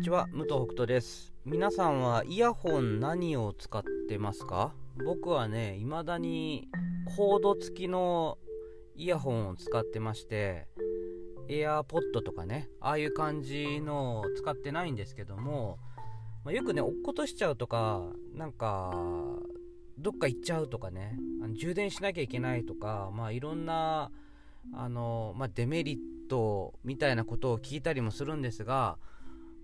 にちは武藤北斗です。皆さんはイヤホン何を使ってますか？僕はね未だにコード付きのイヤホンを使ってましてエアーポッドとかねああいう感じのを使ってないんですけども、まあ、よくね落っことしちゃうとかなんかどっか行っちゃうとかねあの充電しなきゃいけないとかまあいろんなあの、まあ、デメリットみたいなことを聞いたりもするんですが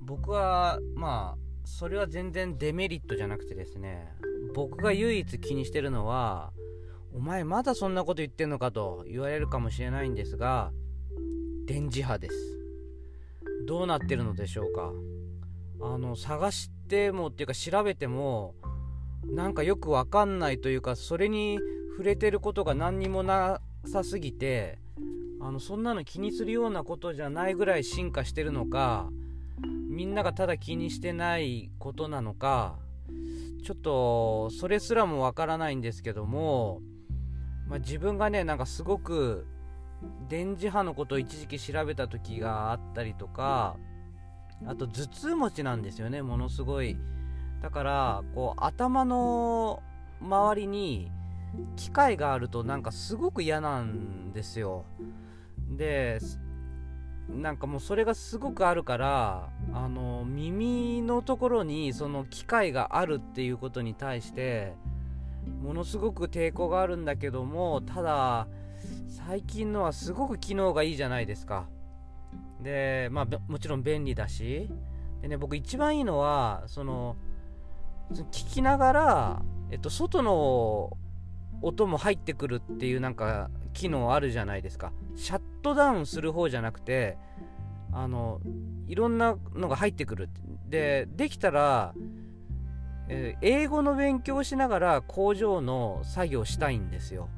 僕はまあそれは全然デメリットじゃなくてですね僕が唯一気にしてるのはお前まだそんなこと言ってんのかと言われるかもしれないんですが電磁波です。どうなってるのでしょうか。あの探してもっていうか調べてもなんかよくわかんないというかそれに触れてることが何にもなさすぎてあのそんなの気にするようなことじゃないぐらい進化してるのかみんながただ気にしてないことなのかちょっとそれすらもわからないんですけども、まあ、自分がねなんかすごく電磁波のことを一時期調べた時があったりとかあと頭痛持ちなんですよねものすごい。だからこう頭の周りに機械があるとなんかすごく嫌なんですよ。でなんかもうそれがすごくあるからあの耳のところにその機械があるっていうことに対してものすごく抵抗があるんだけどもただ最近のはすごく機能がいいじゃないですか。でまあもちろん便利だし。でね僕一番いいのはその聞きながら、えっと、外の音も入ってくるっていうなんか機能あるじゃないですか。シャットダウンする方じゃなくてあのいろんなのが入ってくるでできたら、えー、英語の勉強しながら工場の作業したいんですよ。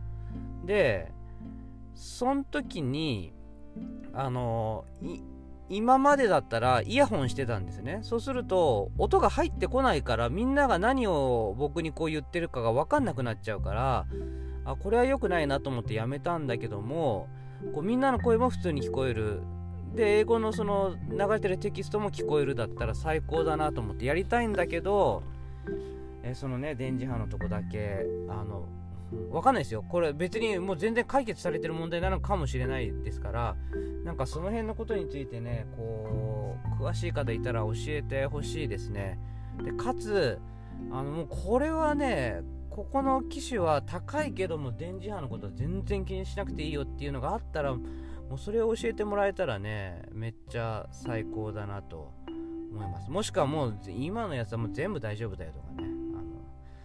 でその時にあの今までだったらイヤホンしてたんですね。そうすると音が入ってこないからみんなが何を僕にこう言ってるかが分かんなくなっちゃうからあこれは良くないなと思ってやめたんだけどもこうみんなの声も普通に聞こえる。で英語のその流れてるテキストも聞こえるだったら最高だなと思ってやりたいんだけどえそのね電磁波のとこだけあのわかんないですよ。これ別にもう全然解決されてる問題なのかもしれないですからなんかその辺のことについてねこう詳しい方いたら教えてほしいですね。でかつあのもうこれはねここの機種は高いけども電磁波のことは全然気にしなくていいよっていうのがあったらもうそれを教えてもらえたらねめっちゃ最高だなと思います。もしくはもう今のやつはもう全部大丈夫だよとかね。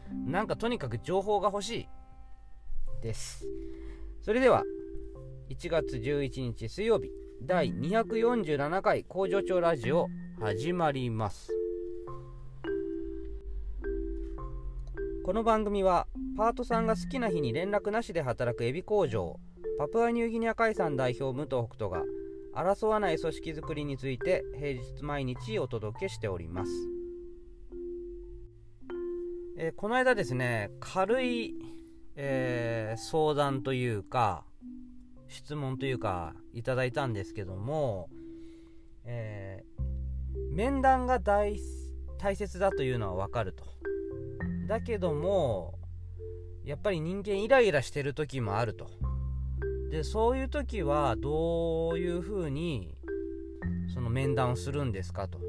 あのなんかとにかく情報が欲しいです。それでは1月11日水曜日第247回工場長ラジオ始まります。この番組はパートさんが好きな日に連絡なしで働くエビ工場パプアニューギニア海産代表武藤北斗が争わない組織づくりについて平日毎日お届けしております、えー、この間ですね軽い、えー、相談というか質問というかいただいたんですけども、えー、面談が大切だというのはわかると。だけどもやっぱり人間イライラしてる時もあると。でそういう時はどういうふうにその面談をするんですかと。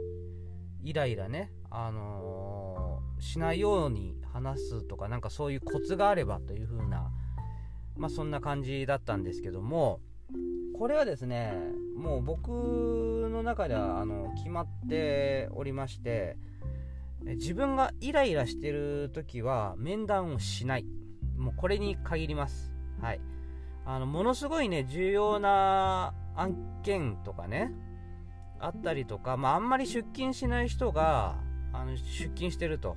イライラねあのー、しないように話すとかなんかそういうコツがあればというふうなまあそんな感じだったんですけどもこれはですねもう僕の中ではあの決まっておりまして自分がイライラしてる時は面談をしない。もうこれに限ります。はい。あのものすごいね重要な案件とかねあったりとか、まあ、あんまり出勤しない人があの出勤してると。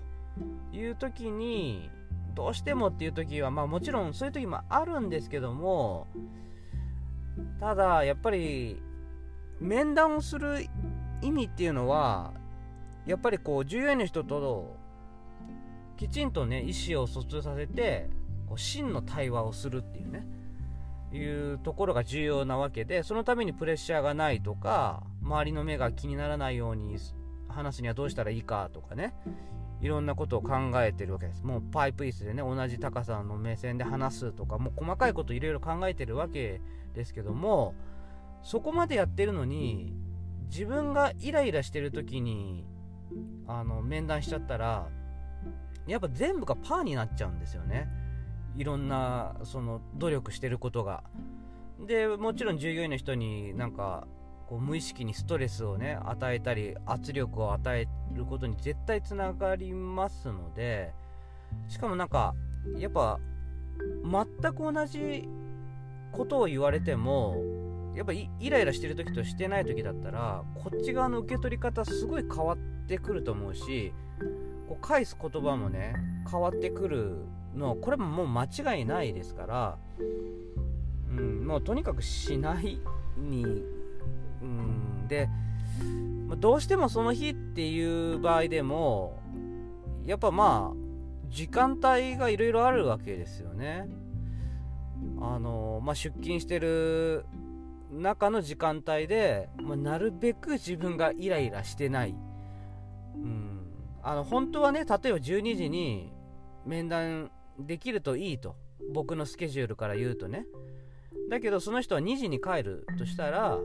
いう時にどうしてもっていう時はまあもちろんそういう時もあるんですけどもただやっぱり面談をする意味っていうのはやっぱりこう従業員の人ときちんとね意思を疎通させてこう真の対話をするっていうねいうところが重要なわけでそのためにプレッシャーがないとか周りの目が気にならないように話すにはどうしたらいいかとかねいろんなことを考えてるわけです。もうパイプ椅子でね同じ高さの目線で話すとかもう細かいこといろいろ考えてるわけですけどもそこまでやってるのに自分がイライラしてる時にあの面談しちゃったらやっぱ全部がパーになっちゃうんですよね。いろんなその努力してることが。でもちろん従業員の人になんかこう無意識にストレスをね与えたり圧力を与えることに絶対つながりますのでしかもなんかやっぱ全く同じことを言われてもやっぱイライラしてる時としてない時だったらこっち側の受け取り方すごい変わってくると思うしこう返す言葉もね変わってくるのこれももう間違いないですから、うん、もうとにかくしないに、うん、でどうしてもその日っていう場合でもやっぱまあ時間帯がいろいろあるわけですよね。あのまあ、出勤してる中の時間帯で、まあ、なるべく自分がイライラしてない、うん、あの本当はね例えば12時に面談できるといいと。僕のスケジュールから言うとね。だけどその人は2時に帰るとしたら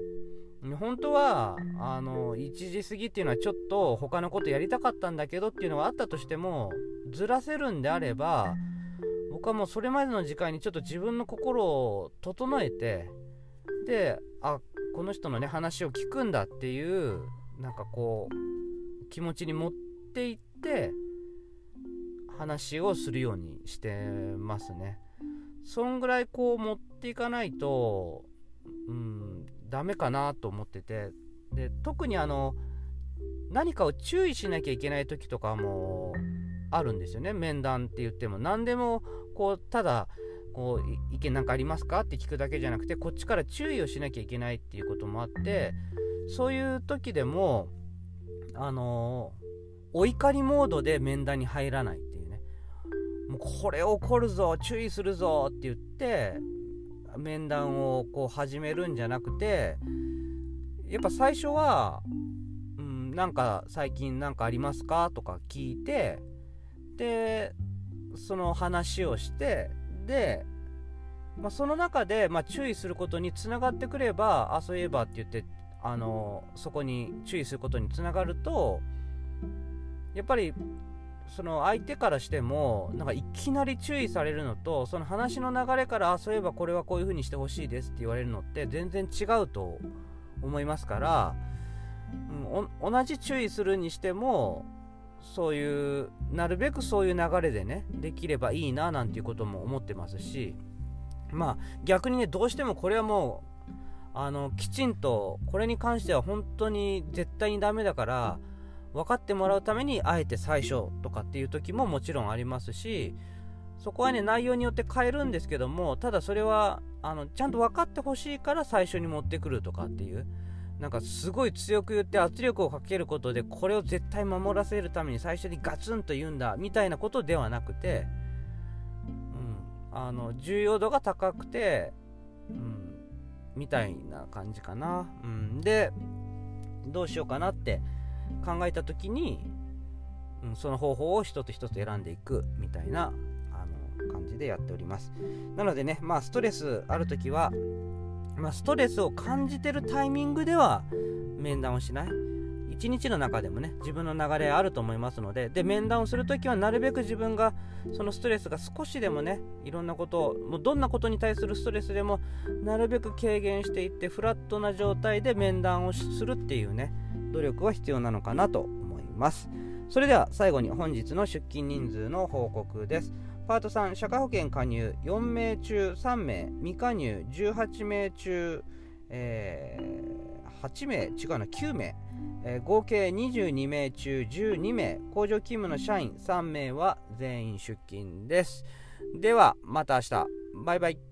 本当はあの1時過ぎっていうのはちょっと他のことやりたかったんだけどっていうのがあったとしてもずらせるんであれば僕はもうそれまでの時間にちょっと自分の心を整えてであこの人のね話を聞くんだっていうなんかこう気持ちに持っていって話をするようにしてますね。そんぐらいこう持っていかないとうんダメかなと思ってて。で特にあの何かを注意しなきゃいけない時とかもあるんですよね。面談って言っても。何でもこうただこう意見なんかありますか？って聞くだけじゃなくてこっちから注意をしなきゃいけないっていうこともあってそういう時でもあの、お怒りモードで面談に入らないっていうね。もうこれ怒るぞ注意するぞって言って面談をこう始めるんじゃなくてやっぱ最初は、うん、なんか最近何かありますか？とか聞いてでその話をしてで、まあ、その中で、まあ、注意することにつながってくればあそういえばって言ってあのそこに注意することにつながるとやっぱりその相手からしてもなんかいきなり注意されるのとその話の流れからあそういえばこれはこういう風にしてほしいですって言われるのって全然違うと思いますから、うん、同じ注意するにしてもそういうなるべくそういう流れでねできればいいななんていうことも思ってますしまあ逆にねどうしてもこれはもうあのきちんとこれに関しては本当に絶対にダメだから分かってもらうためにあえて最初とかっていう時ももちろんありますしそこはね内容によって変えるんですけどもただそれはあのちゃんと分かってほしいから最初に持ってくるとかっていうなんかすごい強く言って圧力をかけることでこれを絶対守らせるために最初にガツンと言うんだみたいなことではなくて、うん、あの重要度が高くて、うん、みたいな感じかな、うん、でどうしようかなって考えた時に、うん、その方法を一つ一つ選んでいくみたいなあの感じでやっております。なのでねまあストレスある時はまあ、ストレスを感じてるタイミングでは面談をしない。一日の中でもね自分の流れあると思いますので。で面談をするときはなるべく自分がそのストレスが少しでもねいろんなことをもうどんなことに対するストレスでもなるべく軽減していってフラットな状態で面談をするっていうね努力は必要なのかなと思います。それでは最後に本日の出勤人数の報告です。パート3、社会保険加入4名中3名、未加入18名中、えー、8名、違うな、9名、えー、合計22名中12名、工場勤務の社員3名は全員出勤です。では、また明日。バイバイ。